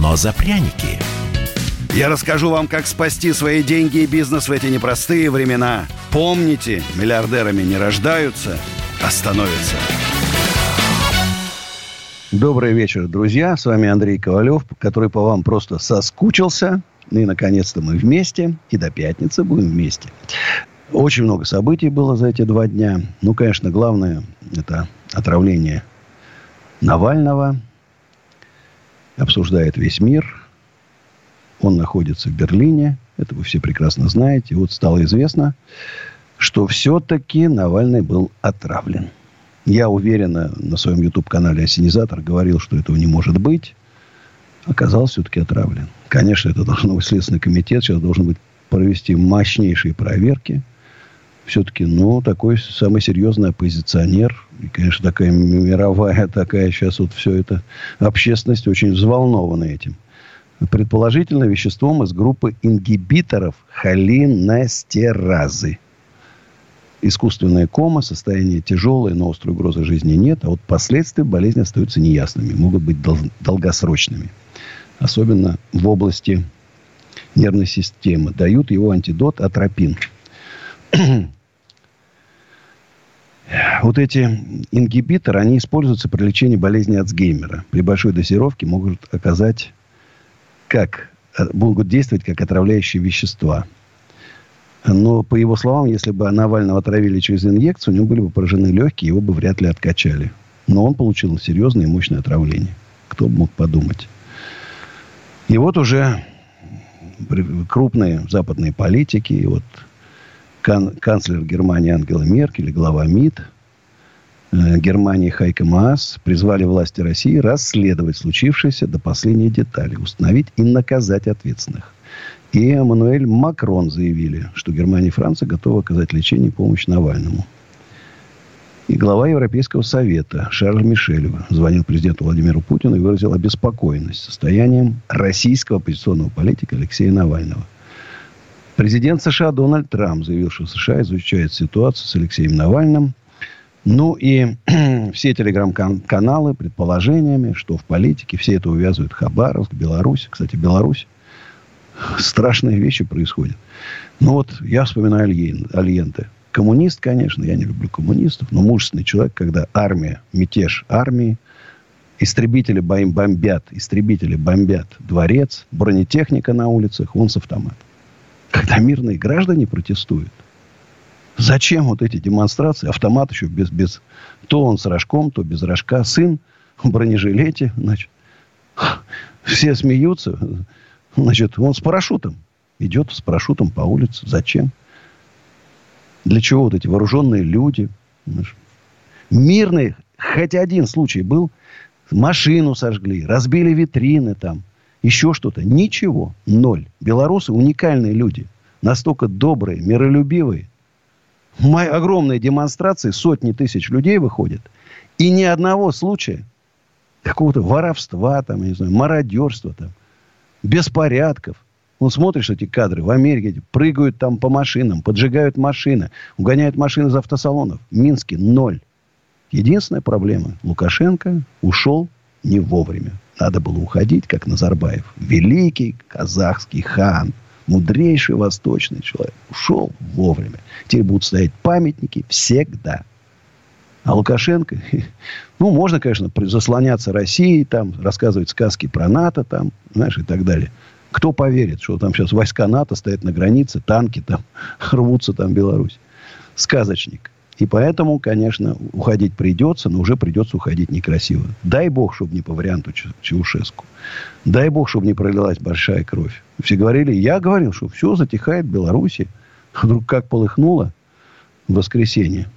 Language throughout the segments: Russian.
но за пряники. Я расскажу вам, как спасти свои деньги и бизнес в эти непростые времена. Помните, миллиардерами не рождаются, а становятся. Добрый вечер, друзья. С вами Андрей Ковалев, который по вам просто соскучился. И, наконец-то, мы вместе. И до пятницы будем вместе. Очень много событий было за эти два дня. Ну, конечно, главное – это отравление Навального. Обсуждает весь мир. Он находится в Берлине. Это вы все прекрасно знаете. Вот стало известно, что все-таки Навальный был отравлен. Я уверенно на своем YouTube-канале «Осенизатор» говорил, что этого не может быть. Оказался все-таки отравлен. Конечно, это должно быть Следственный комитет. Сейчас должен быть провести мощнейшие проверки. Все-таки, ну, такой самый серьезный оппозиционер. И, конечно, такая мировая, такая сейчас вот все это общественность очень взволнована этим. Предположительно, веществом из группы ингибиторов холинестеразы искусственная кома, состояние тяжелое, но острой угрозы жизни нет, а вот последствия болезни остаются неясными, могут быть дол- долгосрочными. Особенно в области нервной системы. Дают его антидот атропин. вот эти ингибиторы, они используются при лечении болезни Альцгеймера. При большой дозировке могут оказать, как, э, могут действовать как отравляющие вещества – но, по его словам, если бы Навального отравили через инъекцию, у него были бы поражены легкие, его бы вряд ли откачали. Но он получил серьезное и мощное отравление. Кто бы мог подумать. И вот уже крупные западные политики, и вот кан- канцлер Германии Ангела Меркель, глава МИД э, Германии Хайка Маас призвали власти России расследовать случившееся до последней детали, установить и наказать ответственных и Эммануэль Макрон заявили, что Германия и Франция готовы оказать лечение и помощь Навальному. И глава Европейского совета Шарль Мишель звонил президенту Владимиру Путину и выразил обеспокоенность состоянием российского оппозиционного политика Алексея Навального. Президент США Дональд Трамп заявил, что США изучает ситуацию с Алексеем Навальным. Ну и все телеграм-каналы предположениями, что в политике все это увязывают Хабаровск, Беларусь. Кстати, Беларусь страшные вещи происходят. Ну вот я вспоминаю Альенте. Коммунист, конечно, я не люблю коммунистов, но мужественный человек, когда армия, мятеж армии, истребители бомбят, истребители бомбят дворец, бронетехника на улицах, он с автоматом. Когда мирные граждане протестуют, зачем вот эти демонстрации, автомат еще без, без, то он с рожком, то без рожка, сын в бронежилете, значит, все смеются, Значит, он с парашютом. Идет с парашютом по улице. Зачем? Для чего вот эти вооруженные люди? Мирный, хотя один случай был, машину сожгли, разбили витрины там, еще что-то. Ничего. Ноль. Белорусы уникальные люди. Настолько добрые, миролюбивые. Мои огромные демонстрации, сотни тысяч людей выходят. И ни одного случая какого-то воровства, там, я не знаю, мародерства там – беспорядков. Он смотришь эти кадры в Америке, прыгают там по машинам, поджигают машины, угоняют машины из автосалонов. В Минске ноль. Единственная проблема. Лукашенко ушел не вовремя. Надо было уходить, как Назарбаев. Великий казахский хан. Мудрейший восточный человек. Ушел вовремя. Теперь будут стоять памятники всегда. А Лукашенко, ну, можно, конечно, заслоняться Россией, там, рассказывать сказки про НАТО, там, знаешь, и так далее. Кто поверит, что там сейчас войска НАТО стоят на границе, танки там рвутся там Беларусь? Сказочник. И поэтому, конечно, уходить придется, но уже придется уходить некрасиво. Дай бог, чтобы не по варианту Чаушеску. Дай бог, чтобы не пролилась большая кровь. Все говорили, я говорил, что все затихает в Беларуси. Вдруг как полыхнуло в воскресенье.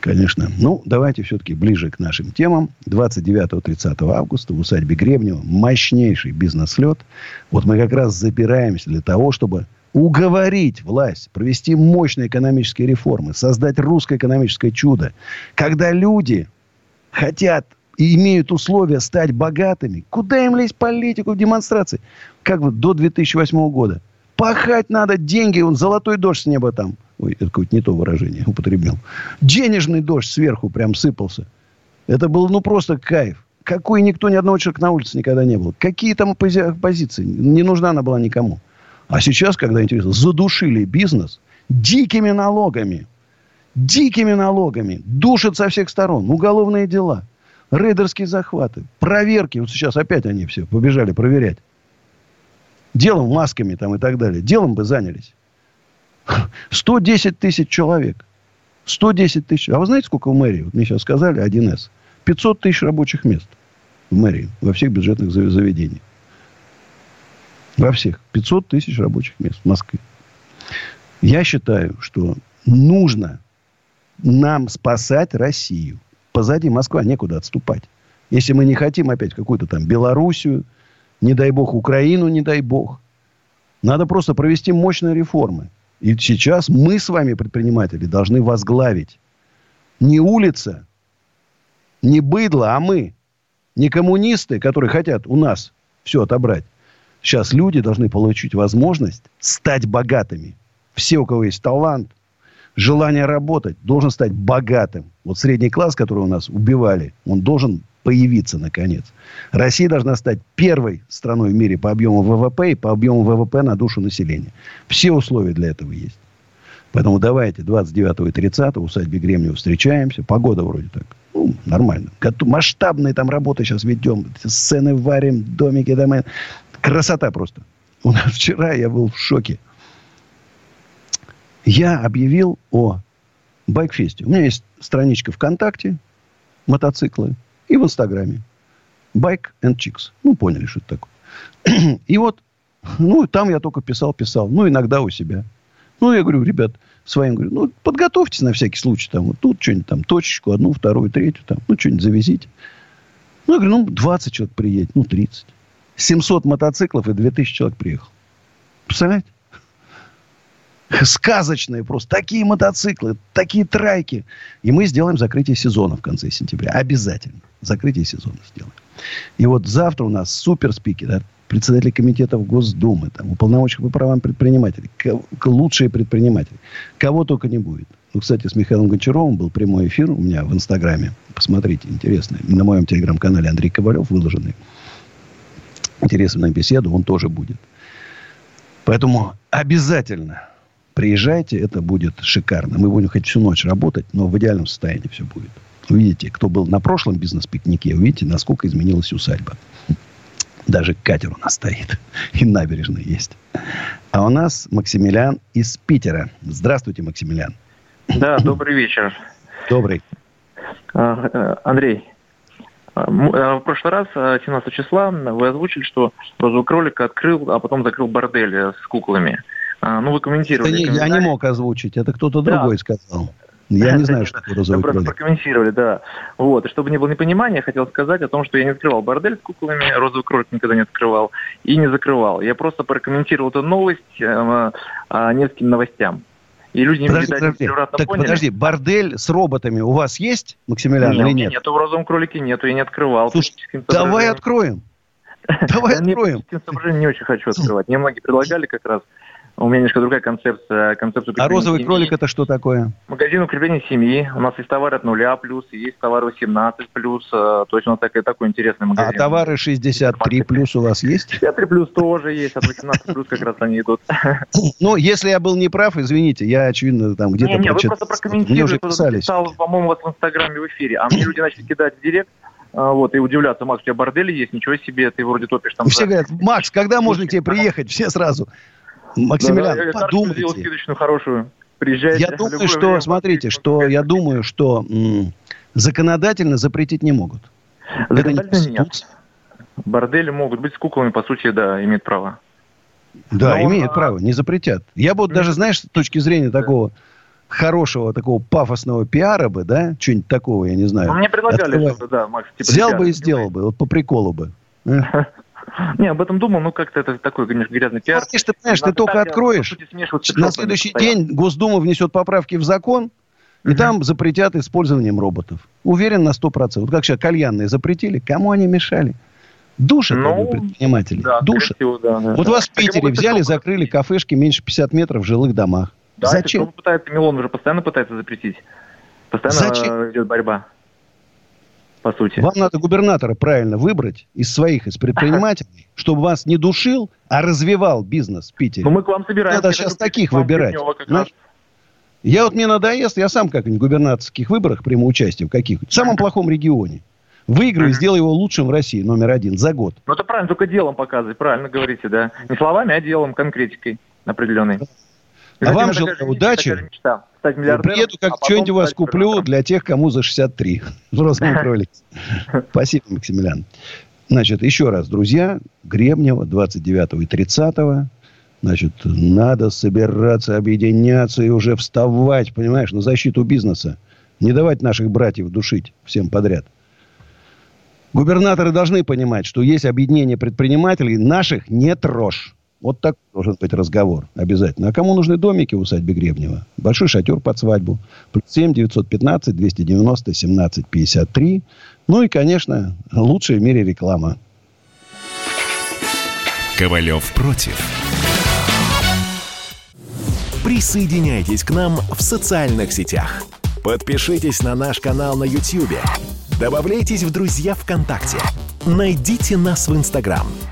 Конечно. Ну, давайте все-таки ближе к нашим темам. 29-30 августа в усадьбе Гребнева мощнейший бизнес-лет. Вот мы как раз забираемся для того, чтобы уговорить власть провести мощные экономические реформы, создать русское экономическое чудо. Когда люди хотят и имеют условия стать богатыми, куда им лезть политику в демонстрации? Как вот до 2008 года. Пахать надо, деньги, он золотой дождь с неба там Ой, это какое-то не то выражение употребил. Денежный дождь сверху прям сыпался. Это был ну просто кайф. Какой никто, ни одного человека на улице никогда не было. Какие там позиции? Не нужна она была никому. А сейчас, когда интересно, задушили бизнес дикими налогами. Дикими налогами. Душат со всех сторон. Уголовные дела. Рейдерские захваты. Проверки. Вот сейчас опять они все побежали проверять. Делом, масками там и так далее. Делом бы занялись. 110 тысяч человек. 110 тысяч. А вы знаете, сколько в мэрии? Вот мне сейчас сказали, 1С. 500 тысяч рабочих мест в мэрии, во всех бюджетных заведениях. Во всех. 500 тысяч рабочих мест в Москве. Я считаю, что нужно нам спасать Россию. Позади Москва некуда отступать. Если мы не хотим опять какую-то там Белоруссию, не дай бог Украину, не дай бог. Надо просто провести мощные реформы. И сейчас мы с вами, предприниматели, должны возглавить не улица, не быдло, а мы. Не коммунисты, которые хотят у нас все отобрать. Сейчас люди должны получить возможность стать богатыми. Все, у кого есть талант, желание работать, должен стать богатым. Вот средний класс, который у нас убивали, он должен появиться наконец. Россия должна стать первой страной в мире по объему ВВП и по объему ВВП на душу населения. Все условия для этого есть. Поэтому давайте 29 и 30 в усадьбе Гремнева встречаемся. Погода вроде так. Ну, нормально. Масштабные там работы сейчас ведем. Сцены варим, домики, дома. Красота просто. У нас вчера я был в шоке. Я объявил о байкфесте. У меня есть страничка ВКонтакте, мотоциклы и в Инстаграме. Bike and Chicks. Ну, поняли, что это такое. И вот, ну, там я только писал, писал. Ну, иногда у себя. Ну, я говорю, ребят, своим говорю, ну, подготовьтесь на всякий случай. Там, вот тут что-нибудь там, точечку, одну, вторую, третью, там, ну, что-нибудь завезите. Ну, я говорю, ну, 20 человек приедет, ну, 30. 700 мотоциклов и 2000 человек приехал. Представляете? сказочные просто. Такие мотоциклы, такие трайки. И мы сделаем закрытие сезона в конце сентября. Обязательно. Закрытие сезона сделаем. И вот завтра у нас супер спикер, да, председатель комитетов Госдумы, там, уполномоченных по правам предпринимателей, лучшие предприниматели. Кого только не будет. Ну, кстати, с Михаилом Гончаровым был прямой эфир у меня в Инстаграме. Посмотрите, интересно. На моем телеграм-канале Андрей Ковалев выложенный. Интересная беседа, он тоже будет. Поэтому обязательно Приезжайте, это будет шикарно. Мы будем хоть всю ночь работать, но в идеальном состоянии все будет. Увидите, кто был на прошлом бизнес-пикнике, увидите, насколько изменилась усадьба. Даже катер у нас стоит. И набережная есть. А у нас Максимилиан из Питера. Здравствуйте, Максимилиан. Да, добрый вечер. Добрый. А, э, Андрей, в прошлый раз, 17 числа, вы озвучили, что розовый кролик открыл, а потом закрыл бордель э, с куклами. А, ну, вы комментировали. Не, я не мог озвучить, это кто-то да. другой сказал. Я не знаю, что такое розовый кролик. прокомментировали, да. Вот. И чтобы не было непонимания, я хотел сказать о том, что я не открывал бордель с куклами, розовый кролик никогда не открывал и не закрывал. Я просто прокомментировал эту новость э, э, нескольким новостям. И люди подожди, видать, подожди. Так поняли. подожди, бордель с роботами у вас есть, Максимилиан, нет, или нет? Нет, в розовом кролике нету, я не открывал. Слушай, давай откроем. Давай откроем. Я не очень хочу открывать. Мне многие предлагали как раз у меня немножко другая концепция. концепция а розовый семьи. кролик это что такое? Магазин укрепления семьи. У нас есть товары от нуля плюс, есть товары 18 плюс. Э, то есть у нас такой, такой интересный магазин. А товары 63 плюс у вас есть? 63 плюс тоже есть, от 18 плюс как раз они идут. Ну, если я был неправ, извините, я, очевидно, там где-то... Не, не, вы просто прокомментировали, писали. писал, по-моему, вас в Инстаграме в эфире, а мне люди начали кидать в директ, а, вот, и удивляться, Макс, у тебя бордель есть, ничего себе, ты вроде топишь там. Все говорят, Макс, когда можно тебе приехать? Все сразу. Максимилиан, да, да, подумайте. скидочную хорошую. Приезжайте. Я думаю, что, время, смотрите, что я думаю, что м, законодательно запретить не могут. Законодательно нет. Бордели могут быть с куклами, по сути, да, имеют право. Да, Но имеют он... право, не запретят. Я бы вот даже, знаешь, с точки зрения такого хорошего такого пафосного пиара бы, да, что-нибудь такого, я не знаю. Ну, мне предлагали что-то, да, Макс. Типа Взял бы и сделал бы, вот по приколу бы. Не, об этом думал, ну как-то это такой, конечно, грязный пиар. Конечно, ты понимаешь, ты только откроешь, на следующий день Госдума внесет поправки в закон, и там запретят использованием роботов. Уверен на 100%. Вот как сейчас кальянные запретили, кому они мешали? Душат ну, предприниматели. Да, Душат. Всего, да, да. Вот вас в Питере взяли, закрыли кафешки меньше 50 метров в жилых домах. Да, Зачем? Пытается, Милон уже постоянно пытается запретить. Постоянно Зачем? идет борьба по сути. Вам надо губернатора правильно выбрать из своих, из предпринимателей, чтобы вас не душил, а развивал бизнес в Питере. Ну, мы к вам собираемся. Надо сейчас таких выбирать. Я вот мне надоест, я сам как-нибудь в губернаторских выборах приму участие в каких-нибудь. В самом плохом регионе. Выиграю и сделаю его лучшим в России, номер один, за год. Ну, это правильно, только делом показывать, правильно говорите, да. Не словами, а делом, конкретикой определенной. А вам желаю удачи. Приеду, как а что-нибудь у вас куплю для тех, кому за 63. Взрослый кролик. Спасибо, Максимилиан. Значит, еще раз, друзья, Гребнева 29 и 30 Значит, надо собираться, объединяться и уже вставать, понимаешь, на защиту бизнеса. Не давать наших братьев душить всем подряд. Губернаторы должны понимать, что есть объединение предпринимателей, наших не трожь. Вот так должен быть разговор обязательно. А кому нужны домики в усадьбе Гребнева? Большой шатер под свадьбу. Плюс 7 915 290 17 53. Ну и, конечно, лучшая в мире реклама. Ковалев против. Присоединяйтесь к нам в социальных сетях. Подпишитесь на наш канал на YouTube. Добавляйтесь в друзья ВКонтакте. Найдите нас в Инстаграм –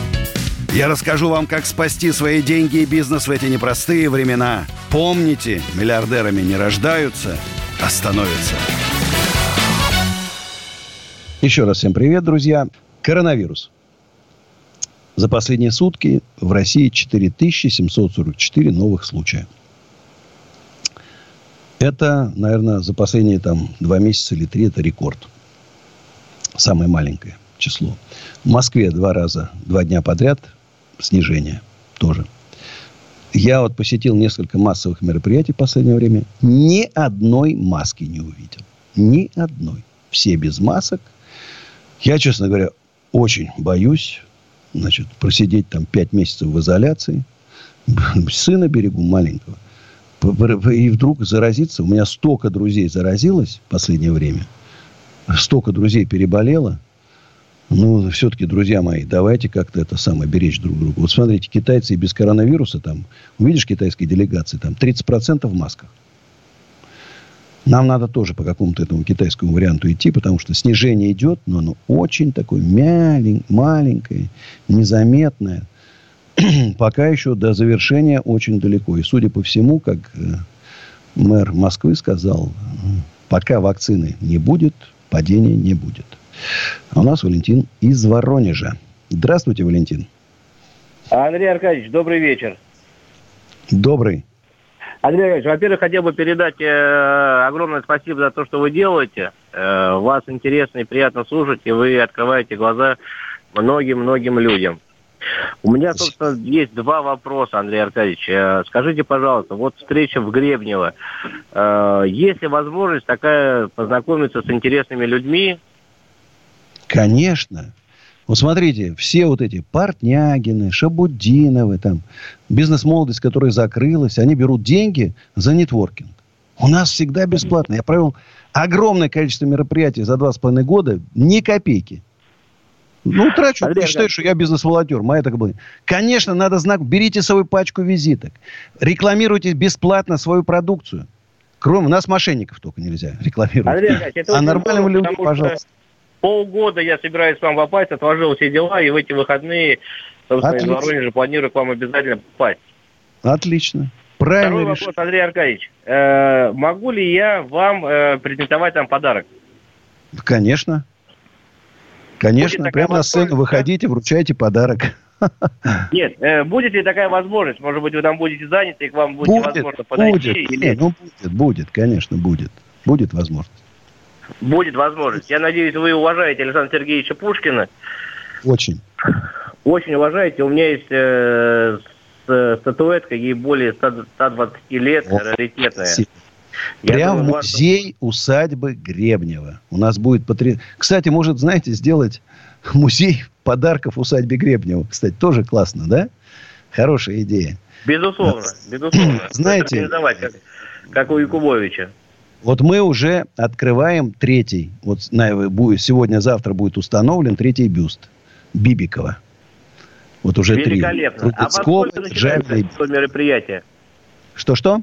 я расскажу вам, как спасти свои деньги и бизнес в эти непростые времена. Помните, миллиардерами не рождаются, а становятся. Еще раз всем привет, друзья. Коронавирус. За последние сутки в России 4744 новых случая. Это, наверное, за последние там два месяца или три это рекорд. Самое маленькое число. В Москве два раза, два дня подряд снижение тоже. Я вот посетил несколько массовых мероприятий в последнее время. Ни одной маски не увидел. Ни одной. Все без масок. Я, честно говоря, очень боюсь значит, просидеть там пять месяцев в изоляции. Сына берегу маленького. И вдруг заразиться. У меня столько друзей заразилось в последнее время. Столько друзей переболело. Ну, все-таки, друзья мои, давайте как-то это самое беречь друг друга. Вот смотрите, китайцы и без коронавируса там, увидишь китайские делегации, там 30% в масках. Нам надо тоже по какому-то этому китайскому варианту идти, потому что снижение идет, но оно очень такое мялень, маленькое, незаметное. Пока еще до завершения очень далеко. И, судя по всему, как э, мэр Москвы сказал, пока вакцины не будет, падения не будет. А у нас Валентин из Воронежа. Здравствуйте, Валентин. Андрей Аркадьевич, добрый вечер. Добрый. Андрей Аркадьевич, во-первых, хотел бы передать э, огромное спасибо за то, что вы делаете. Э, вас интересно и приятно слушать, и вы открываете глаза многим-многим людям. У меня, собственно, есть два вопроса, Андрей Аркадьевич. Э, скажите, пожалуйста, вот встреча в Гребнево. Э, есть ли возможность такая познакомиться с интересными людьми, Конечно. Вот смотрите, все вот эти Портнягины, Шабудиновы, там, бизнес-молодость, которая закрылась, они берут деньги за нетворкинг. У нас всегда бесплатно. Я провел огромное количество мероприятий за два с половиной года, ни копейки. Ну, трачу, Андрей, считаю, что я бизнес-волонтер. Моя так было. Конечно, надо знак. Берите свою пачку визиток. Рекламируйте бесплатно свою продукцию. Кроме нас мошенников только нельзя рекламировать. Андрей, а нормальным людям, пожалуйста полгода я собираюсь к вам попасть, отложил все дела, и в эти выходные, собственно, Отлично. из Воронежа планирую к вам обязательно попасть. Отлично. Правильно Второй решение. вопрос, Андрей Аркадьевич. Э, могу ли я вам э, презентовать там подарок? Конечно. Конечно, прямо на сцену выходите, вручайте подарок. Нет, э, будет ли такая возможность? Может быть, вы там будете заняты, и к вам будет, будет невозможно подойти? Будет, или... ну, будет, будет, конечно, будет. Будет возможность. Будет возможность. Я надеюсь, вы уважаете Александра Сергеевича Пушкина. Очень. Очень уважаете. У меня есть э, статуэтка, ей более 100, 120 лет, О, раритетная. Спасибо. Прям в музей усадьбы Гребнева. У нас будет потряс... Кстати, может, знаете, сделать музей подарков усадьбе Гребнева. Кстати, тоже классно, да? Хорошая идея. Безусловно, безусловно. Знаете, как, как у Якубовича. Вот мы уже открываем третий. Вот сегодня-завтра будет установлен третий бюст Бибикова. Вот уже три. Великолепно. А во сколько начинается мероприятие? Что-что?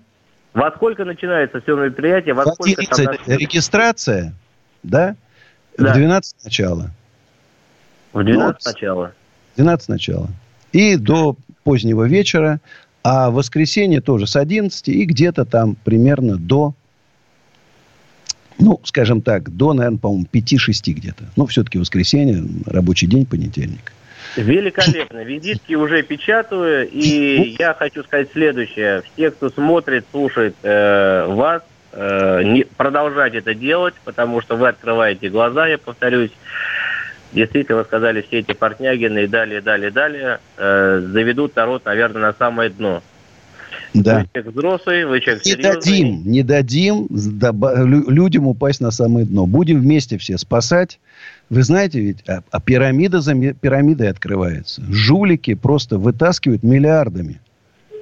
Во сколько начинается все мероприятие? Во сколько 11 там... регистрация, да? да? В 12 начала. В 12 ну, начала. В 12 начала. И до позднего вечера. А в воскресенье тоже с 11 и где-то там примерно до, ну, скажем так, до, наверное, по-моему, 5-6 где-то. Ну, все-таки воскресенье, рабочий день, понедельник. Великолепно. Визитки уже печатаю. И я хочу сказать следующее. Все, кто смотрит, слушает э, вас, э, не, продолжать это делать, потому что вы открываете глаза, я повторюсь. Действительно, вы сказали, все эти портнягины и далее, далее, далее э, заведут народ, наверное, на самое дно. Да. Вы человек взрослый, вы человек Не дадим, не дадим людям упасть на самое дно. Будем вместе все спасать. Вы знаете ведь, а, а пирамида за пирамидой открывается. Жулики просто вытаскивают миллиардами.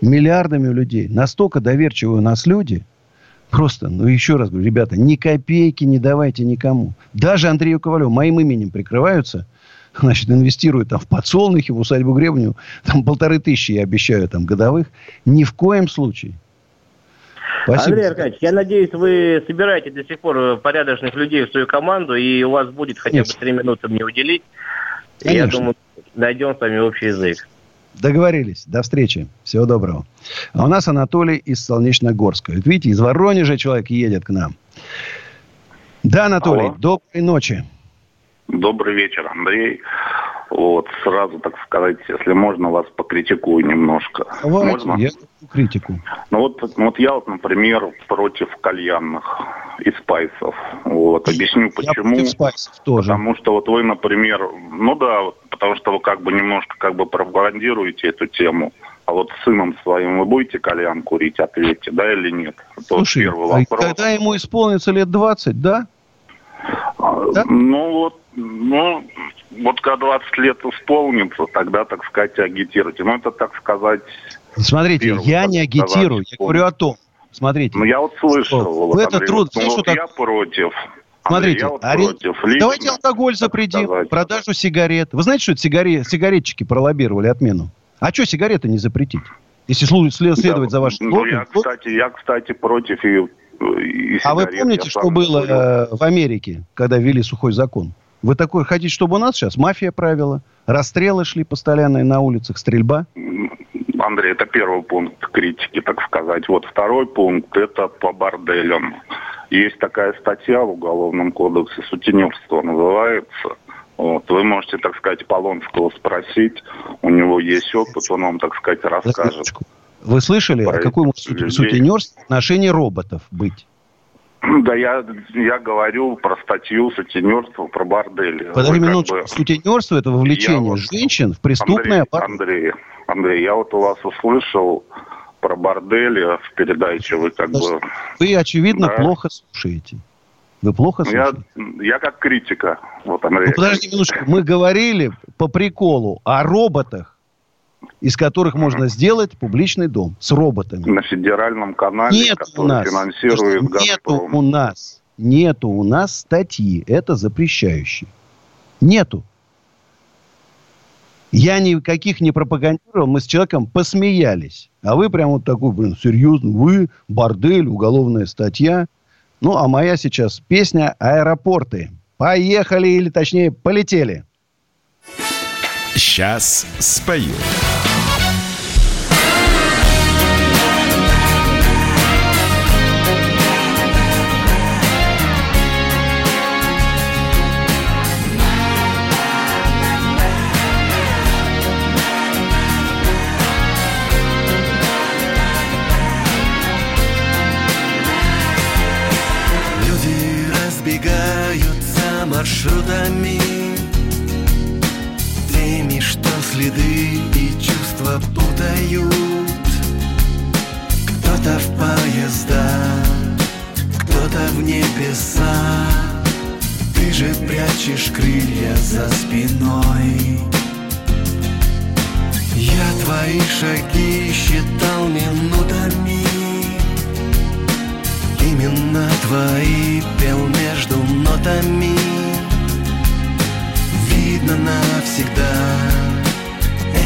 Миллиардами людей. Настолько доверчивые у нас люди. Просто, ну еще раз говорю, ребята, ни копейки не давайте никому. Даже Андрею Ковалеву моим именем прикрываются – значит, инвестируют там в подсолнухи, в усадьбу Гребню, там полторы тысячи, я обещаю, там годовых. Ни в коем случае. Спасибо. Андрей Аркадьевич, я надеюсь, вы собираете до сих пор порядочных людей в свою команду, и у вас будет хотя бы три минуты мне уделить. Конечно. Я думаю, найдем с вами общий язык. Договорились. До встречи. Всего доброго. А у нас Анатолий из Солнечногорска. Видите, из Воронежа человек едет к нам. Да, Анатолий, Алло. доброй ночи. Добрый вечер, Андрей. Вот, сразу, так сказать, если можно, вас покритикую немножко. Давайте, можно? я критику. Ну вот, вот я вот, например, против кальянных и спайсов. Вот, объясню почему. Я против спайсов тоже. Потому что вот вы, например, ну да, вот, потому что вы как бы немножко как бы пропагандируете эту тему. А вот с сыном своим вы будете кальян курить, ответьте, да или нет? Это Слушай, первый а вопрос. когда ему исполнится лет 20, да? А, да? Ну вот ну, вот когда 20 лет исполнится, тогда, так сказать, агитируйте. Ну, это, так сказать... Смотрите, первый, я не агитирую, сказать, я говорю о том, смотрите. Ну, я вот слышал. Вот, вот, это труд. Ну, вот я против. Смотрите, Андрей, вот ари... против, лично, давайте алкоголь запретим, сказать. продажу сигарет. Вы знаете, что это сигарет, сигаретчики пролоббировали отмену? А что сигареты не запретить? Если следовать да, за вашим ну, я, кстати, я, кстати, против и, и сигарет, А вы помните, что было э, в Америке, когда ввели сухой закон? Вы такой хотите, чтобы у нас сейчас мафия правила? Расстрелы шли постоянные на улицах, стрельба? Андрей, это первый пункт критики, так сказать. Вот второй пункт – это по борделям. Есть такая статья в Уголовном кодексе, сутенерство называется. Вот. Вы можете, так сказать, Полонского спросить. У него есть опыт, он вам, так сказать, расскажет. Вы слышали, Про... какой сутенерство в отношении роботов быть? Да я, я говорю про статью сутенерство, про бордели. Подожди минуточку. Бы... Сутенерство – это вовлечение вот... женщин в преступное... Андрей, Андрей, Андрей, я вот у вас услышал про бордели в передаче. Вы как Подожди. бы... Вы, очевидно, да? плохо слушаете. Вы плохо слушаете? Я, я как критика. Вот, Андрей. Ну, подожди минуточку. Мы говорили по приколу о роботах, из которых можно сделать публичный дом с роботами. На федеральном канале, нет который у нас, финансирует Газпром. Нету у нас, нету у нас статьи, это запрещающие. Нету. Я никаких не пропагандировал, мы с человеком посмеялись. А вы прям вот такой, блин, серьезно, вы, бордель, уголовная статья. Ну, а моя сейчас песня «Аэропорты». Поехали, или точнее, полетели. Сейчас спою. Прячешь крылья за спиной. Я твои шаги считал минутами. Именно твои пел между нотами. Видно навсегда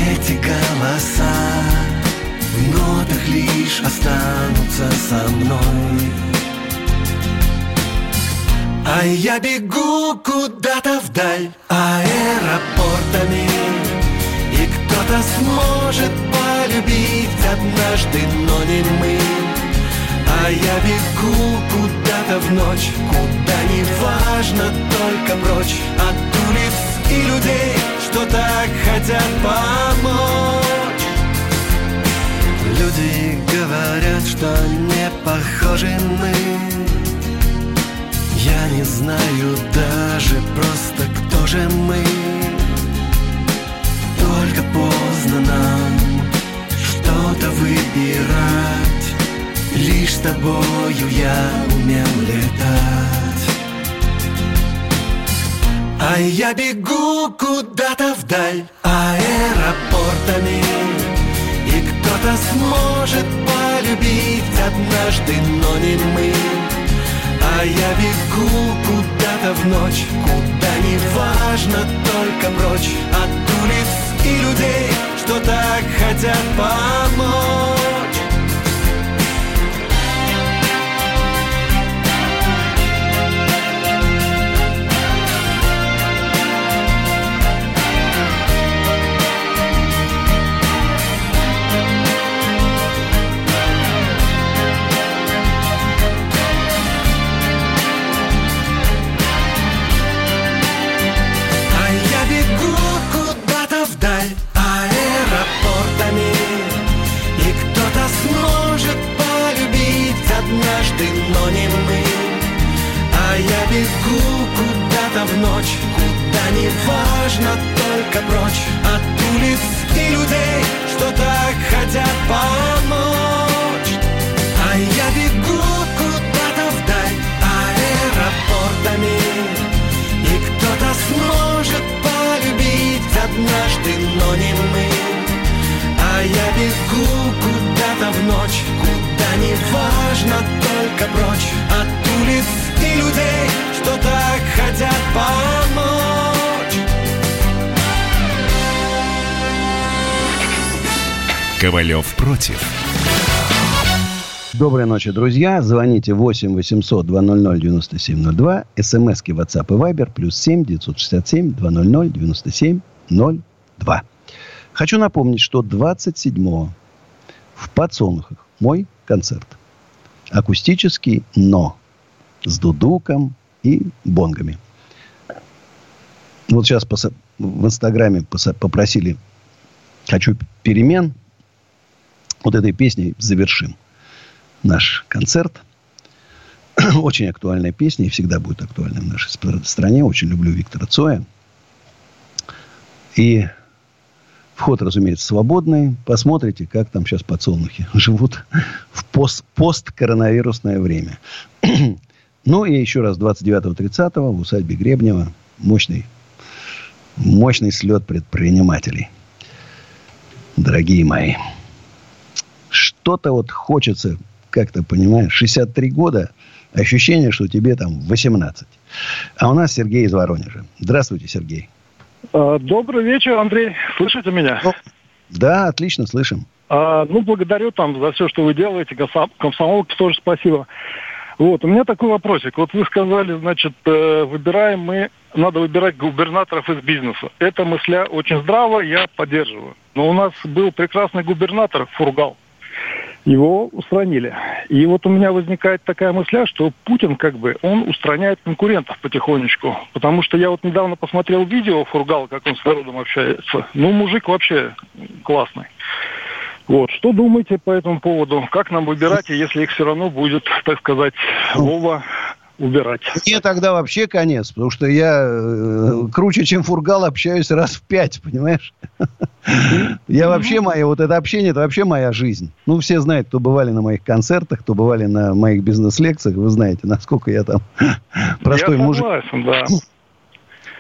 эти голоса. В нотах лишь останутся со мной А я бегу куда-то вдаль аэропортами. И кто-то сможет полюбить однажды, но не мы. А я бегу куда-то в ночь Куда не важно, только прочь. От улиц и людей, что так хотят помочь. Люди говорят, что не похожи мы Я не знаю даже просто, кто же мы. Только поздно нам что-то выбирать. Лишь с тобою я умел летать. А я бегу куда-то вдаль аэропортами. И кто-то сможет полюбить однажды, но не мы А я бегу куда-то в ночь Куда не важно, только прочь. От улиц и людей, что так хотят помочь ночи, друзья. Звоните 8 800 200 9702. СМСки WhatsApp и Viber. Плюс 7 967 200 9702. Хочу напомнить, что 27 в Подсолнухах мой концерт. Акустический, но с дудуком и бонгами. Вот сейчас в Инстаграме попросили «Хочу перемен». Вот этой песней завершим наш концерт. Очень актуальная песня и всегда будет актуальна в нашей стране. Очень люблю Виктора Цоя. И Вход, разумеется, свободный. Посмотрите, как там сейчас подсолнухи живут в пост посткоронавирусное время. ну и еще раз 29-30 в усадьбе Гребнева мощный, мощный слет предпринимателей. Дорогие мои, что-то вот хочется, как-то понимаешь, 63 года, ощущение, что тебе там 18. А у нас Сергей из Воронежа. Здравствуйте, Сергей. А, добрый вечер, Андрей. Слышите меня? Да, отлично, слышим. А, ну, благодарю там за все, что вы делаете. Комсомолке тоже спасибо. Вот, у меня такой вопросик. Вот вы сказали, значит, э, выбираем мы, надо выбирать губернаторов из бизнеса. Эта мысля очень здраво, я поддерживаю. Но у нас был прекрасный губернатор Фургал его устранили. И вот у меня возникает такая мысля, что Путин как бы, он устраняет конкурентов потихонечку. Потому что я вот недавно посмотрел видео Фургала, как он с народом общается. Ну, мужик вообще классный. Вот, что думаете по этому поводу? Как нам выбирать, если их все равно будет, так сказать, Вова убирать. Мне тогда вообще конец, потому что я э, круче, чем фургал, общаюсь раз в пять, понимаешь? Я вообще, моя, вот это общение, это вообще моя жизнь. Ну, все знают, кто бывали на моих концертах, кто бывали на моих бизнес-лекциях, вы знаете, насколько я там простой я мужик. согласен, да.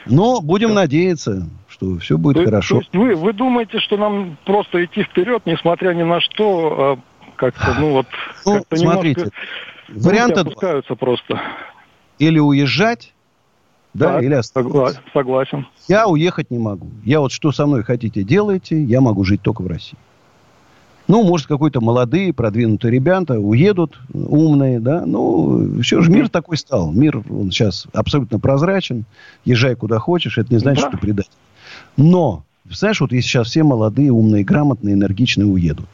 Но будем надеяться, что все будет То- хорошо. То есть вы, вы думаете, что нам просто идти вперед, несмотря ни на что, а как-то, ну вот, Ну, как-то смотрите, немножко два. опускаются просто. Или уезжать, да, Так, или оставаться. согла- согласен. Я уехать не могу. Я вот что со мной хотите, делайте. Я могу жить только в России. Ну, может, какой-то молодые, продвинутые ребята уедут, умные, да. Ну, все же мир такой стал. Мир, он сейчас абсолютно прозрачен. Езжай куда хочешь. Это не значит, Да. что ты предатель. Но, знаешь, вот если сейчас все молодые, умные, грамотные, энергичные уедут.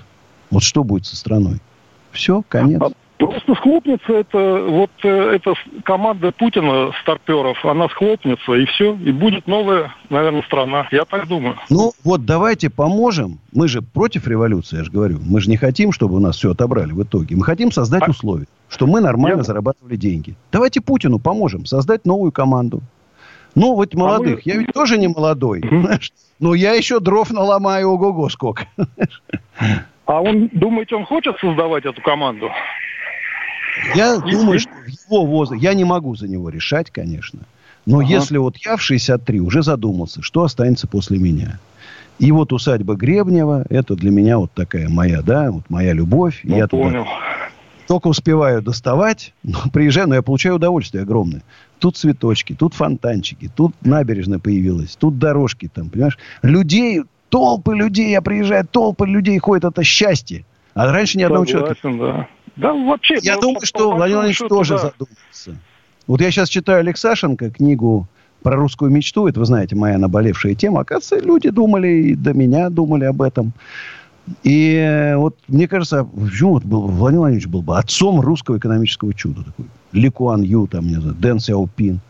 Вот что будет со страной? Все, конец. А Просто схлопнется это, вот э, эта команда Путина, старперов, она схлопнется, и все, и будет новая, наверное, страна. Я так думаю. Ну, вот давайте поможем. Мы же против революции, я же говорю. Мы же не хотим, чтобы у нас все отобрали в итоге. Мы хотим создать А- условия, что мы нормально Я- зарабатывали деньги. Давайте Путину поможем создать новую команду. Ну, вот молодых. мы- Я ведь тоже не молодой. Знаешь. Но я еще дров наломаю, ого-го, сколько. А он, думаете, он хочет создавать эту команду? Я думаю, что его возрасте... Я не могу за него решать, конечно. Но Ага. если вот я в 63 уже задумался, что останется после меня. И вот усадьба Гребнева, это для меня вот такая моя, да, вот моя любовь. Ну, я туда понял. только успеваю доставать, но приезжаю, но я получаю удовольствие огромное. Тут цветочки, тут фонтанчики, тут набережная появилась, тут дорожки там, понимаешь? Людей, толпы людей, я приезжаю, толпы людей ходят, это счастье. А раньше ни одного человека. Согласен, да. Да, вообще... Я ну, думаю, по- что по Владимир Владимирович счету, тоже да. задумался. Вот я сейчас читаю Алексашенко книгу про русскую мечту. Это, вы знаете, моя наболевшая тема. Оказывается, люди думали, и до меня думали об этом. И э, вот мне кажется, почему вот был, Владимир Владимирович был бы отцом русского экономического чуда. Такой. Ли Куан Ю, там, не знаю, Дэн Сяопин.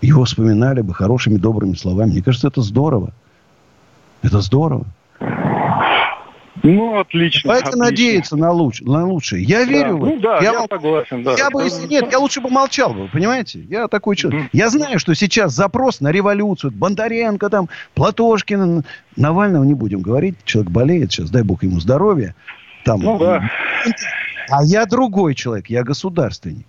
Его вспоминали бы хорошими, добрыми словами. Мне кажется, это здорово. Это здорово. Ну, отлично. Давайте отлично. надеяться на, луч, на лучшее. Я Да, верю в это. Ну да, Я я, вам согласен, да. Я бы, если нет, я лучше бы молчал бы, понимаете? Я такой человек. Мгм. Я знаю, что сейчас запрос на революцию, Бондаренко там, Платошкин, Навального не будем говорить. Человек болеет сейчас, дай бог ему здоровья. Там, Ну да. А я другой человек, я государственник.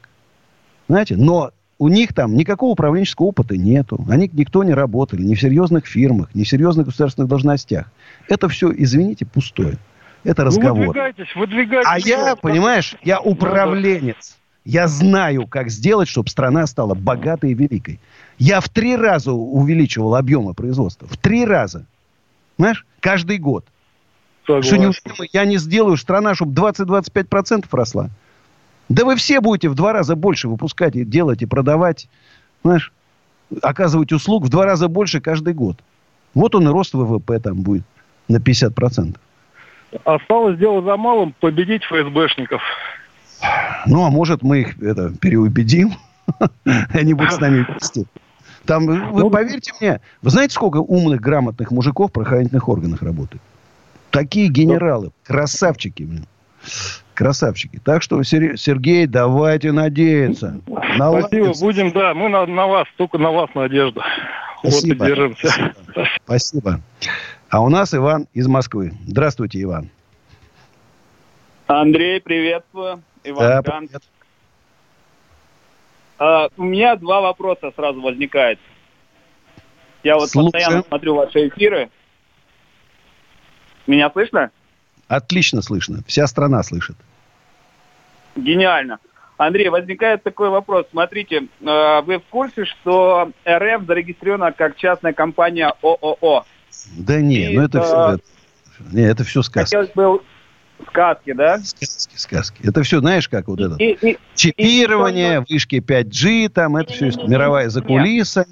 Знаете, но у них там никакого управленческого опыта нету. Они никто не работали, ни в серьезных фирмах, ни в серьезных государственных должностях. Это все, извините, пустое. Это Ну, разговор. выдвигайтесь, выдвигайтесь. А я, понимаешь, я управленец. Я знаю, как сделать, чтобы страна стала богатой и великой. Я в три раза увеличивал объемы производства. В три раза. Знаешь, каждый год. Что Согласен. неужели я не сделаю страна, чтобы 20-25% росла? Да вы все будете в два раза больше выпускать и делать, и продавать. Знаешь, оказывать услуг в два раза больше каждый год. Вот он и рост ВВП там будет на 50%. Осталось дело за малым победить ФСБшников. Ну, а может, мы их это, переубедим. Они будут с нами вместе. Там, вы Ну, поверьте мне, вы знаете, сколько умных, грамотных мужиков в правоохранительных органах работает? Такие генералы, красавчики, блин. Красавчики. Так что, Сер- Сергей, давайте надеяться. Спасибо, Наладимся. будем, да, мы на, на вас, только на вас надежда. Спасибо. Вот и держимся. Спасибо. Спасибо. А у нас Иван из Москвы. Здравствуйте, Иван. Андрей, приветствую. Иван Да, привет. А, у меня два вопроса сразу возникает. Я вот Слушаю. постоянно смотрю ваши эфиры. Меня слышно? Отлично слышно. Вся страна слышит. Гениально. Андрей, возникает такой вопрос. Смотрите, э, вы в курсе, что РФ зарегистрирована как частная компания ООО? Да не, И, ну это а, все... Не, это все сказки. Хотелось бы сказки, да? Сказки, сказки. Это все, знаешь, как вот это И, и- чипирование, вышки 5G, там, это все мировая закулиса.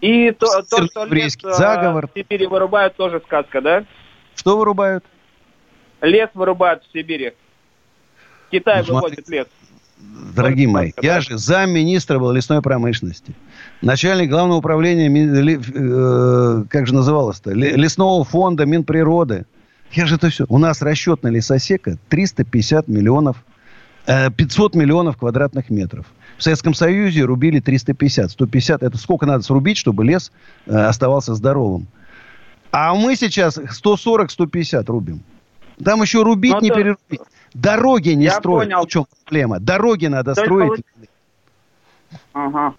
и то, то, что Еврейский э, заговор. в Сибири вырубают, тоже сказка, да? Что вырубают? Лес вырубают в Сибири. Китай Ну, вывозит лес. Дорогие мои, я же замминистра был лесной промышленности. Начальник главного управления, э, как же называлось-то, Ле- лесного фонда Минприроды. Я же это все. У нас расчет на лесосека 350 миллионов Э, 500 миллионов квадратных метров. В Советском Союзе рубили 350. 150 это сколько надо срубить, чтобы лес э, оставался здоровым. А мы сейчас 140-150 рубим. Там еще рубить, Ну, не то- перерубить. Дороги не Я строить. понял. В чем проблема? Дороги надо То строить. Ага.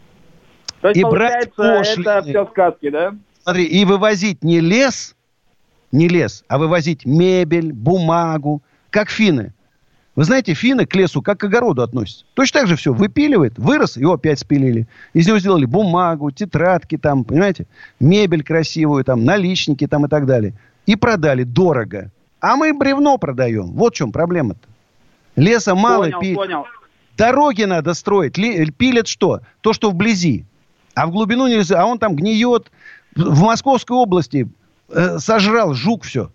То есть, И брать получается, это пошлины. все сказки, да? Смотри, и вывозить не лес, не лес, а вывозить мебель, бумагу, как финны. Вы знаете, финны к лесу как к огороду относятся. Точно так же все выпиливает, вырос, его опять спилили. Из него сделали бумагу, тетрадки там, понимаете, мебель красивую, там, наличники там и так далее. И продали дорого. А мы бревно продаем. Вот в чем проблема-то. Леса мало понял, пи- понял. Дороги надо строить. Ли- Пилят что? То, что вблизи. А в глубину нельзя. А он там гниет. В Московской области э, сожрал жук все.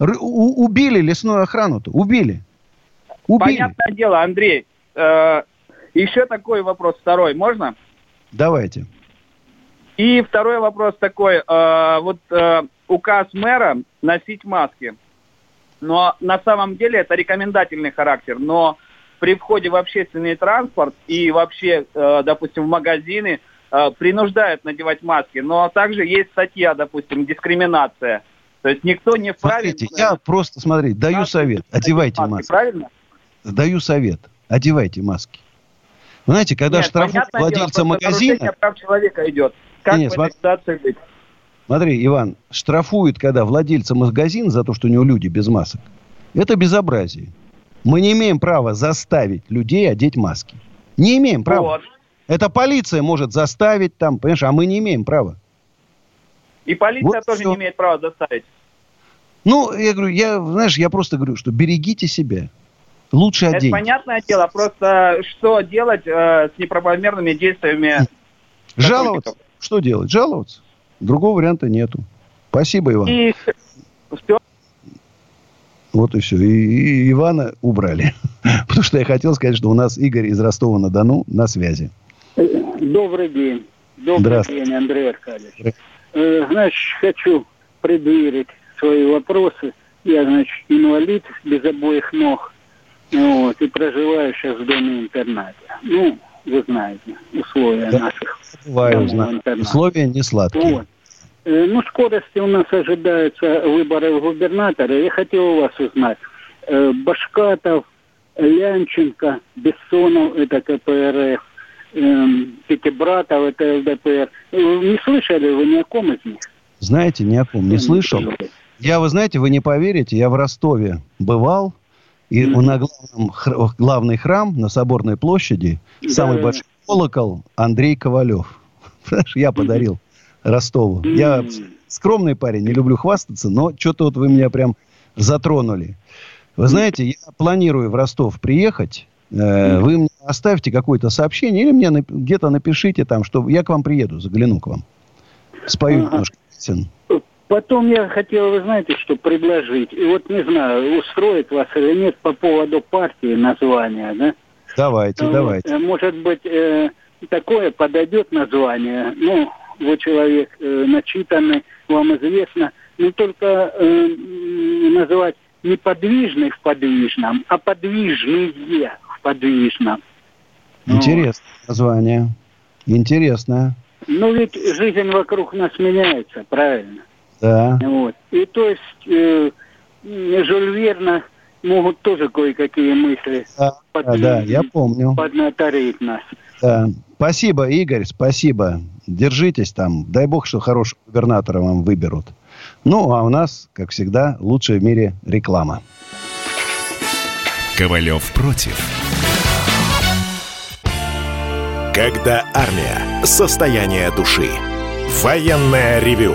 убили лесную охрану-то. Убили. Убили. Понятное дело, Андрей. э, еще такой вопрос второй, можно? Давайте. И второй вопрос такой. э, вот э, указ мэра носить маски. Но на самом деле это рекомендательный характер. Но при входе в общественный транспорт и вообще, э, допустим, в магазины э, принуждают надевать маски. Но также есть статья, допустим, дискриминация. То есть никто не вправе... Смотрите, я просто, смотри, даю Маски, совет. Одевайте маски, маски. Правильно? Даю совет. Одевайте маски. Вы знаете, когда Нет, штрафуют дело, владельца просто магазина... прав человека идет. Как Не, не, в смотри. этой ситуации быть? Смотри, Иван, штрафуют, когда владельца магазина за то, что у него люди без масок. Это безобразие. Мы не имеем права заставить людей одеть маски. Не имеем права. Вот. Это полиция может заставить там, понимаешь, а мы не имеем права. И полиция Вот тоже всё. не имеет права заставить. Ну, я говорю, я, знаешь, я просто говорю, что берегите себя. Лучше Это оденьте. понятное дело, просто что делать э, с неправомерными действиями Жаловаться? Что делать? Жаловаться? Другого варианта нету. Спасибо, Иван. И. Вот и все. И, и Ивана убрали. Потому что я хотел сказать, что у нас Игорь из Ростова-на-Дону на связи. Добрый день. Добрый день, Андрей Аркадьевич. Э, значит, хочу предъявить свои вопросы. Я, значит, инвалид без обоих ног. Вот, и проживаю сейчас в доме-интернате. Ну, вы знаете, условия Да. наших Бываю, знаю. Условия не сладкие. Вот. Э, Ну, скорости у нас ожидаются выборы в губернатора. Я хотел у вас узнать. э, Башкатов, Лянченко, Бессонов, это КПРФ, эм, Пятибратов, это ЛДПР. Э, Не слышали вы ни о ком из них? Знаете, ни о ком не слышал. Я, вы знаете, вы не поверите, я в Ростове бывал, и Мгм. на главном, хр- главный храм на Соборной площади, Да, самый да, большой колокол Андрей Ковалев. Я подарил Ростову. Я скромный парень, не люблю хвастаться, но что-то вот вы меня прям затронули. Вы знаете, я планирую в Ростов приехать. Э, Вы мне оставьте какое-то сообщение или мне где-то напишите там, что я к вам приеду, загляну к вам. Спою Ага. немножко песен. Потом я хотел, вы знаете, что предложить. И вот не знаю, устроит вас или нет по поводу партии названия, да? Давайте, Ну, давайте. э, Может быть, э, такое подойдет название. Ну, вы человек э, начитанный, вам известно. Но только э, называть не подвижный в подвижном, а подвижные в подвижном. Интересное название. Интересное. Ну, ведь жизнь вокруг нас меняется, правильно? Да. Вот. И то есть э, Жюль Верна могут тоже кое-какие мысли Да, да, да, я помню. поднаторить нас. Да. Спасибо, Игорь, спасибо. Держитесь там. Дай бог, что хорошего губернатора вам выберут. Ну, а у нас, как всегда, лучшая в мире реклама. Ковалев против. Когда армия. Состояние души. Военное ревю.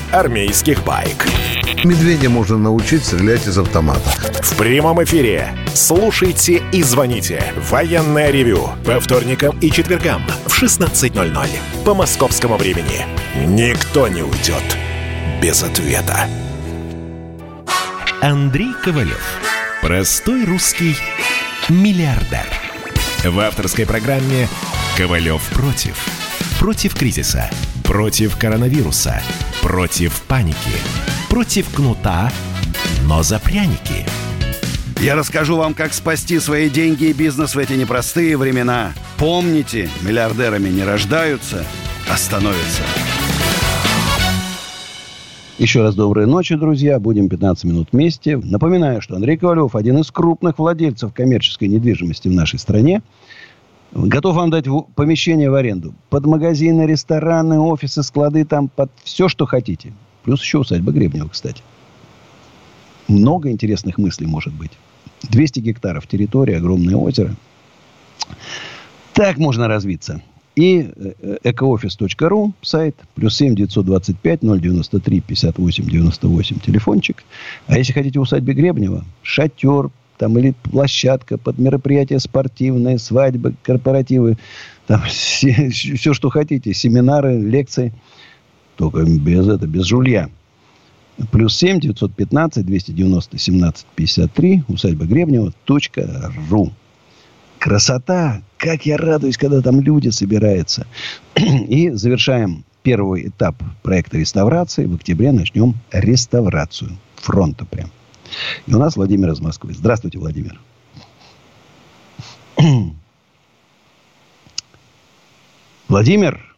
армейских баек. Медведя можно научить стрелять из автомата. В прямом эфире. Слушайте и звоните. Военное ревю. По вторникам и четвергам в 16.00. По московскому времени. Никто не уйдет без ответа. Андрей Ковалев. Простой русский миллиардер. В авторской программе «Ковалев против». Против кризиса. Против коронавируса. Против паники. Против кнута, но за пряники. Я расскажу вам, как спасти свои деньги и бизнес в эти непростые времена. Помните, миллиардерами не рождаются, а становятся. Еще раз доброй ночи, друзья. Будем 15 минут вместе. Напоминаю, что Андрей Ковалев, один из крупных владельцев коммерческой недвижимости в нашей стране, готов вам дать помещение в аренду. Под магазины, рестораны, офисы, склады, там под все, что хотите. Плюс еще усадьба Гребнева, кстати. Много интересных мыслей может быть. 200 гектаров территории, огромное озеро. Так можно развиться. И э, экоофис.ру сайт, плюс 7 925 093 58 98 телефончик. А если хотите усадьбе Гребнева, шатер, там или площадка под мероприятия спортивные, свадьбы, корпоративы, там все, все, что хотите, семинары, лекции. Только без это, без жулья. Плюс 7 915 290 17 53 усадьба Гребнева точка ру. Красота! Как я радуюсь, когда там люди собираются. И завершаем первый этап проекта реставрации. В октябре начнем реставрацию фронта прям. И у нас Владимир из Москвы. Здравствуйте, Владимир. Владимир.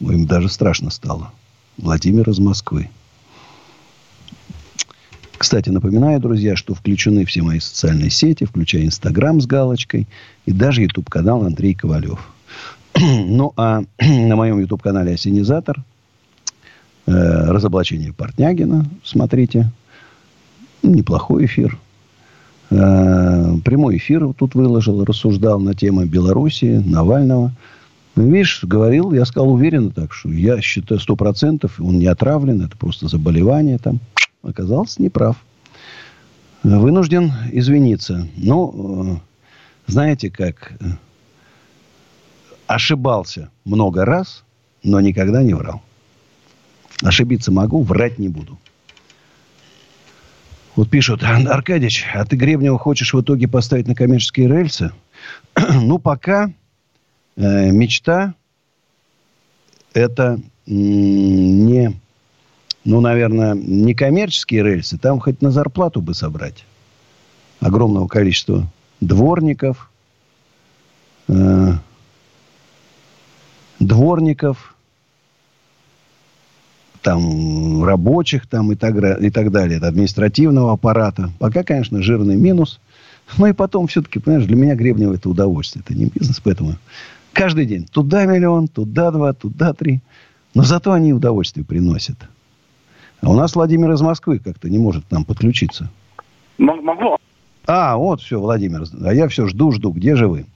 Ой, им даже страшно стало. Владимир из Москвы. Кстати, напоминаю, друзья, что включены все мои социальные сети, включая Инстаграм с галочкой и даже YouTube-канал Андрей Ковалев. ну, а на моем YouTube-канале «Осенизатор» разоблачение Портнягина, смотрите. Неплохой эфир. Э, прямой эфир тут выложил, рассуждал на тему Белоруссии, Навального. Видишь, говорил, я сказал уверенно так, что я считаю сто процентов, он не отравлен, это просто заболевание там. Оказался неправ. Вынужден извиниться. Ну, э, знаете, как э, ошибался много раз, но никогда не врал. Ошибиться могу, врать не буду. Вот пишут, «Ар- Аркадьевич, а ты Гребнева хочешь в итоге поставить на коммерческие рельсы? ну, пока э, мечта это не, ну, наверное, не коммерческие рельсы. Там хоть на зарплату бы собрать. Огромного количества дворников, э, дворников, там рабочих там и так, и так далее, административного аппарата. Пока, конечно, жирный минус. Ну и потом все-таки, понимаешь, для меня Гребнева это удовольствие, это не бизнес, поэтому каждый день туда миллион, туда два, туда три. Но зато они удовольствие приносят. А у нас Владимир из Москвы как-то не может к нам подключиться. Могу. А, вот все, Владимир. А я все жду, жду. Где же вы?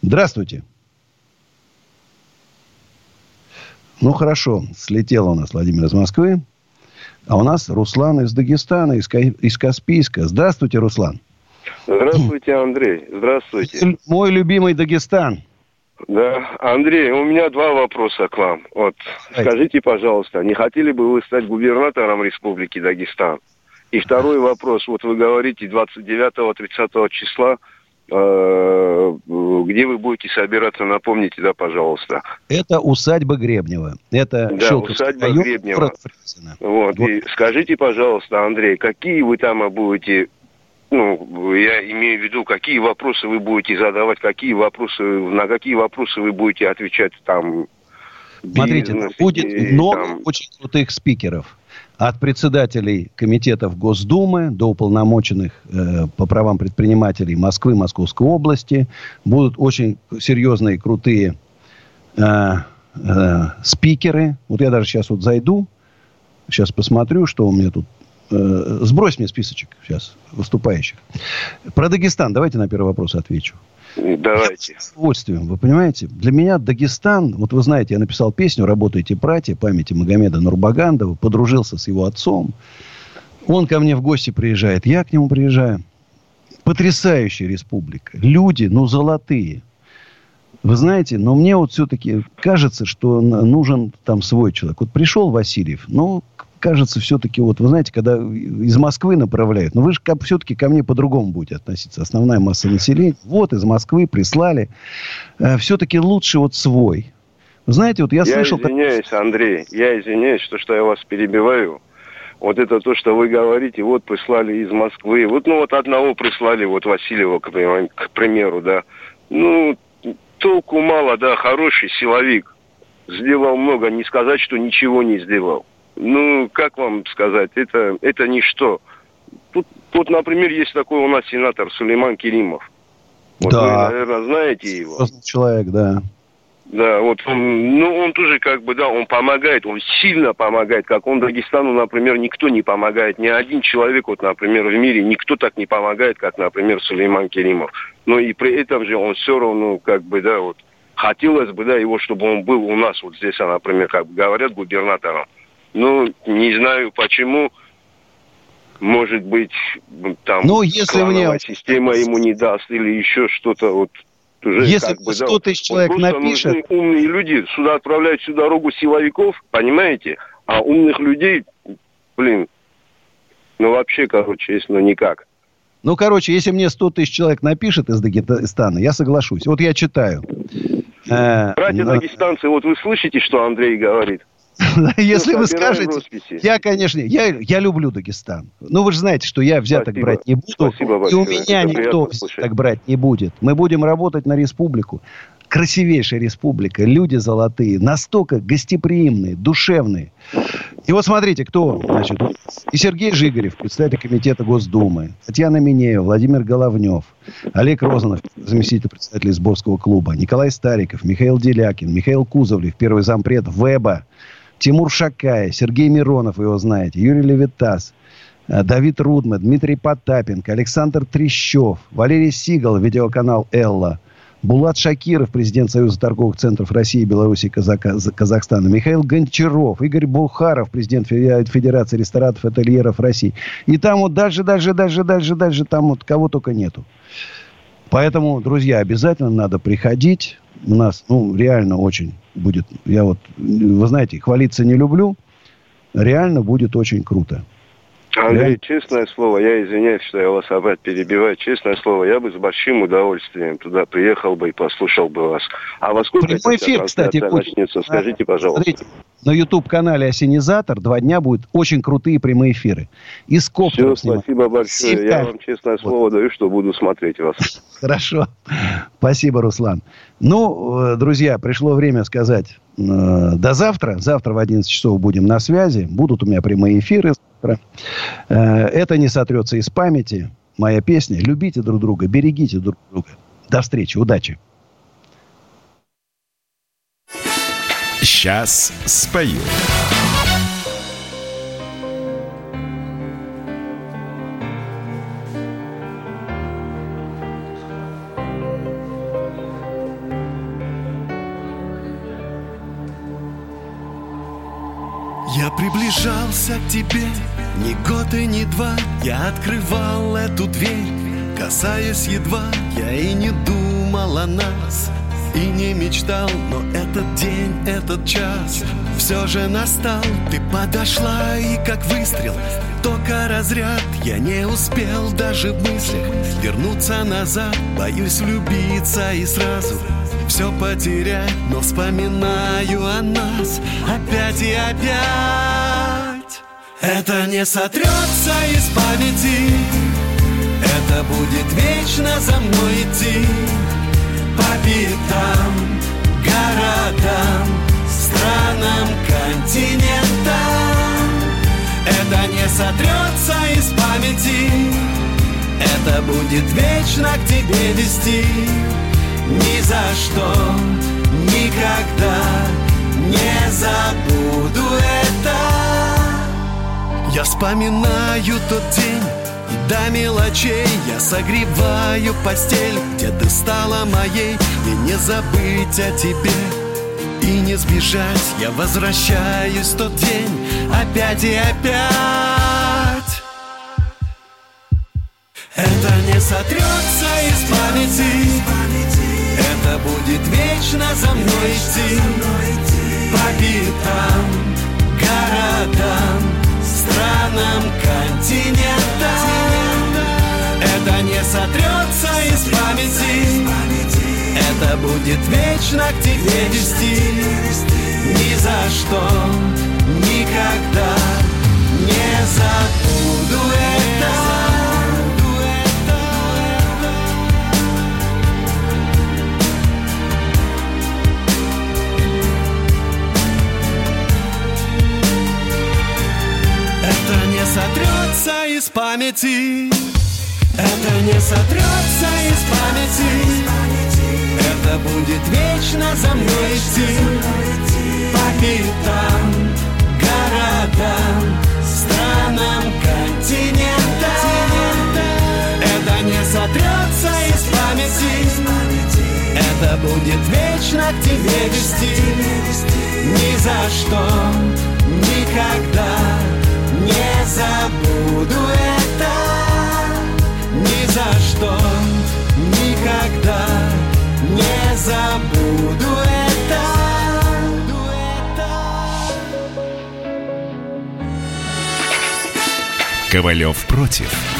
Здравствуйте. Ну, хорошо. Слетел у нас Владимир из Москвы. А у нас Руслан из Дагестана, из, из Каспийска. Здравствуйте, Руслан. Здравствуйте, Андрей. Здравствуйте. Мой любимый Дагестан. Да, Андрей, у меня два вопроса к вам. Вот, скажите, пожалуйста, не хотели бы вы стать губернатором Республики Дагестан? И второй вопрос. Вот вы говорите 29-30 числа, где вы будете собираться, напомните, да, пожалуйста. Это усадьба Гребнева. Это Да, Щелковский усадьба район, Гребнева. Фрязино. Вот. И скажите, пожалуйста, Андрей, какие вы там будете, ну, я имею в виду, какие вопросы вы будете задавать, какие вопросы, на какие вопросы вы будете отвечать там. Смотрите, бизнес будет и много там- очень крутых спикеров. От председателей комитетов Госдумы до уполномоченных э, по правам предпринимателей Москвы, Московской области. Будут очень серьезные, крутые э, э, спикеры. Вот я даже сейчас вот зайду, сейчас посмотрю, что у меня тут. Э, сбрось мне списочек сейчас выступающих. Про Дагестан давайте на первый вопрос отвечу. Давайте. Я с удовольствием, вы понимаете? Для меня Дагестан, вот вы знаете, я написал песню «Работайте, братья» памяти Магомеда Нурбагандова, подружился с его отцом. Он ко мне в гости приезжает, я к нему приезжаю. Потрясающая республика. Люди, ну, золотые. Вы знаете, но мне вот все-таки кажется, что нужен там свой человек. Вот пришел Васильев, ну, кажется, все-таки, вот вы знаете, когда из Москвы направляют, но вы же все-таки ко мне по-другому будете относиться. Основная масса населения. Вот из Москвы прислали. Э, все-таки лучше вот свой. Знаете, вот я, я слышал... Я извиняюсь, Андрей, я извиняюсь, что, что я вас перебиваю. Вот это то, что вы говорите, вот прислали из Москвы. Вот, ну, вот одного прислали, вот Васильева, к, к примеру, да. Ну, толку мало, да, хороший силовик. Сделал много, не сказать, что ничего не сделал. Ну, как вам сказать, это, это ничто. Тут, тут, например, есть такой у нас сенатор Сулейман Керимов. Вот да. вы, наверное, знаете его. Человек, да. Да, вот он, ну, он тоже как бы, да, он помогает, он сильно помогает, как он Дагестану, например, никто не помогает, ни один человек, вот, например, в мире никто так не помогает, как, например, Сулейман Керимов. Но и при этом же он все равно, как бы, да, вот, хотелось бы, да, его, чтобы он был у нас, вот здесь, например, как говорят, губернатором. Ну, не знаю почему, может быть, там, ну, если мне... система ему не даст или еще что-то, вот, уже Если как бы, 100 да, тысяч человек вот напишет... умные люди сюда отправляют всю дорогу силовиков, понимаете? А умных людей, блин, ну вообще, короче, если ну никак. Ну, короче, если мне 100 тысяч человек напишет из Дагестана, я соглашусь. Вот я читаю. Э, Братья но... дагестанцы, вот вы слышите, что Андрей говорит? Если вы скажете, я, конечно, я, я люблю Дагестан. Ну, вы же знаете, что я взяток Спасибо. брать не буду. Спасибо. И у меня Это никто взяток брать не будет. Мы будем работать на республику. Красивейшая республика, люди золотые, настолько гостеприимные, душевные. И вот смотрите, кто, значит, и Сергей Жигарев, председатель комитета Госдумы, Татьяна Минеева, Владимир Головнев, Олег Розанов, заместитель председателя Сборского клуба, Николай Стариков, Михаил Делякин, Михаил Кузовлев, первый зампред ВЭБа, Тимур Шакай, Сергей Миронов, его знаете, Юрий Левитас, э, Давид Рудме, Дмитрий Потапенко, Александр Трещев, Валерий Сигал, видеоканал «Элла», Булат Шакиров, президент Союза торговых центров России, Беларуси и Казахстана, Михаил Гончаров, Игорь Булхаров, президент Федерации ресторатов и ательеров России. И там вот дальше, дальше, дальше, дальше, дальше, там вот кого только нету. Поэтому, друзья, обязательно надо приходить. У нас, ну, реально очень будет, я вот, вы знаете, хвалиться не люблю, реально будет очень круто. Андрей, честное слово, я извиняюсь, что я вас опять перебиваю. Честное слово, я бы с большим удовольствием туда приехал бы и послушал бы вас. А во сколько Прямой эфир, кстати, начнется? Скажите, пожалуйста. Смотрите, на YouTube-канале «Осенизатор» два дня будут очень крутые прямые эфиры. И с Все, спасибо большое. Всегда. Я вам честное слово вот. даю, что буду смотреть вас. Хорошо. Спасибо, Руслан. Ну, э, друзья, пришло время сказать э, до завтра. Завтра в 11 часов будем на связи. Будут у меня прямые эфиры. Э, это не сотрется из памяти. Моя песня. Любите друг друга, берегите друг друга. До встречи, удачи. Сейчас спою. Я приближался к тебе ни год и ни два. Я открывал эту дверь, касаясь едва. Я и не думал о нас и не мечтал Но этот день, этот час все же настал. Ты подошла и как выстрел, только разряд. Я не успел даже в мыслях вернуться назад. Боюсь влюбиться и сразу все потерять. Но вспоминаю о нас опять и опять. Это не сотрется из памяти. Это будет вечно за мной идти По пятам, городам, странам, континентам. Это не сотрется из памяти. Это будет вечно к тебе вести. Ни за что, никогда не забуду это. Я вспоминаю тот день, До мелочей я согреваю постель Где ты стала моей Мне не забыть о тебе. И не сбежать Я возвращаюсь в тот день Опять и опять. Это не сотрется из памяти Это будет вечно за мной идти. По пятам, городам Странам, континентам Это не сотрется из памяти. Это будет вечно к тебе вести. Ни за что, никогда Не забуду это. Сотрется из памяти Это не сотрется из памяти. Это будет вечно за мной идти. По пятам, городам, странам, континентам. Это не сотрется из памяти. Это будет вечно к тебе вести. Ни за что, никогда не забуду это за что, никогда не забуду это Ковалев против.